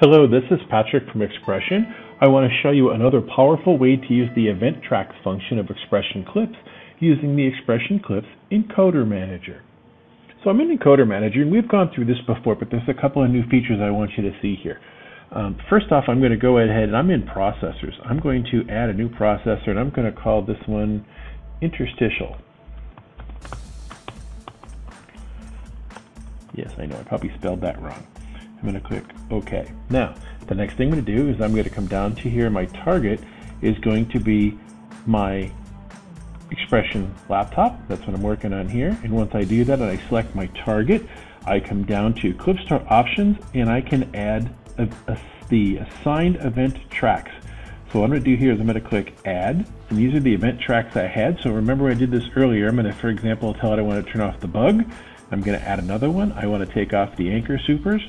Hello, this is Patrick from XPression. I want to show you another powerful way to use the event tracks function of XPression Clips using the XPression Clips INcoder Manager. So I'm in INcoder Manager, and we've gone through this before, but there's a couple of new features I want you to see here. Um, first off, I'm going to go ahead and I'm in processors. I'm going to add a new processor, and I'm going to call this one interstitial. Yes, I know, I probably spelled that wrong. I'm going to click OK. Now, the next thing I'm going to do is I'm going to come down to here. My target is going to be my XPression laptop. That's what I'm working on here. And once I do that and I select my target, I come down to Clipstart options and I can add a, a, the assigned event tracks. So what I'm going to do here is I'm going to click add and these are the event tracks I had. So remember I did this earlier. I'm going to, for example, tell it I want to turn off the bug. I'm going to add another one. I want to take off the anchor supers.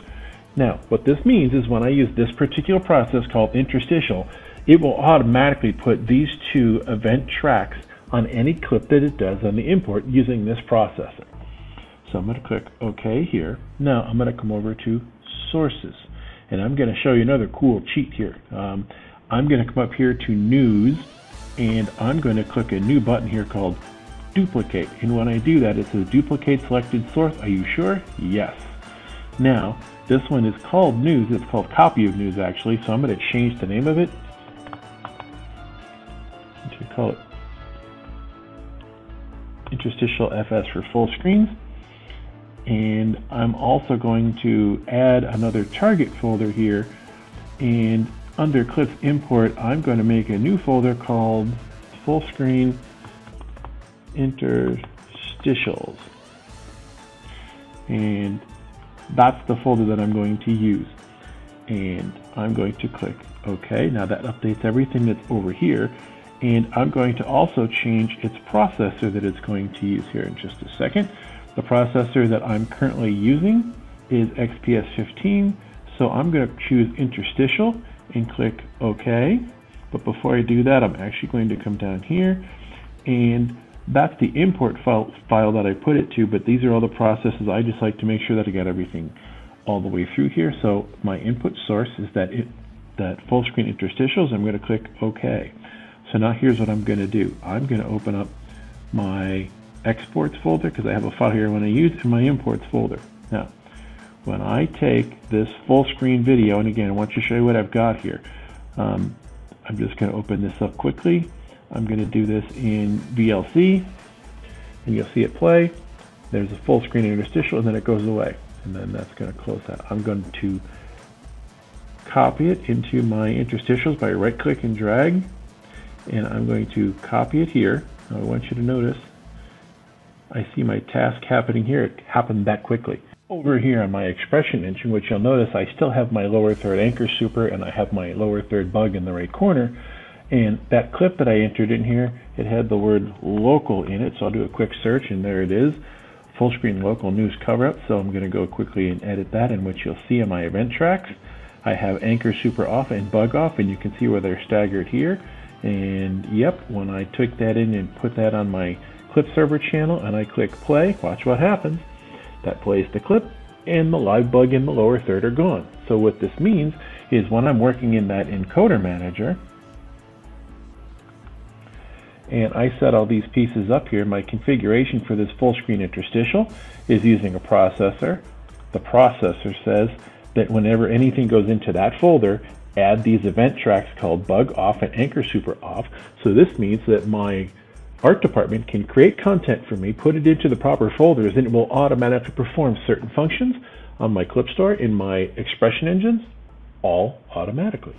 Now, what this means is when I use this particular process called interstitial, it will automatically put these two event tracks on any clip that it does on the import using this processor. So I'm going to click OK here. Now I'm going to come over to Sources, and I'm going to show you another cool cheat here. Um, I'm going to come up here to News, and I'm going to click a new button here called Duplicate. And when I do that, it says Duplicate Selected Source. Are you sure? Yes. Now, this one is called News. It's called Copy of News, actually. So I'm going to change the name of it to call it Interstitial FS for full screens. And I'm also going to add another target folder here. And under Clips Import, I'm going to make a new folder called Full Screen Interstitials. And that's the folder that I'm going to use. And I'm going to click OK. Now that updates everything that's over here. And I'm going to also change its processor that it's going to use here in just a second. The processor that I'm currently using is XPS 15. So I'm going to choose interstitial and click OK. But before I do that, I'm actually going to come down here and that's the import file, file that I put it to, but these are all the processes. I just like to make sure that I got everything all the way through here. So my input source is that it, that full screen interstitials. I'm going to click OK. So now here's what I'm going to do. I'm going to open up my exports folder because I have a file here I want to use in my imports folder. Now, when I take this full screen video, and again, I want to show you what I've got here. Um, I'm just going to open this up quickly. I'm going to do this in VLC, and you'll see it play. There's a full screen interstitial, and then it goes away. And then that's going to close that. I'm going to copy it into my interstitials by right click and drag. And I'm going to copy it here. Now I want you to notice, I see my task happening here. It happened that quickly. Over here on my XPression engine, which you'll notice I still have my lower third anchor super and I have my lower third bug in the right corner. And that clip that I entered in here, it had the word local in it. So I'll do a quick search and there it is. Full screen local news cover up. So I'm going to go quickly and edit that in which you'll see in my event tracks. I have anchor super off and bug off and you can see where they're staggered here. And yep, when I took that in and put that on my clip server channel and I click play, watch what happens. That plays the clip and the live bug in the lower third are gone. So what this means is when I'm working in that INcoder manager, and I set all these pieces up here. My configuration for this full screen interstitial is using a processor. The processor says that whenever anything goes into that folder, add these event tracks called bug off and anchor super off. So this means that my art department can create content for me, put it into the proper folders, and it will automatically perform certain functions on my clip store in my XPression engines, all automatically.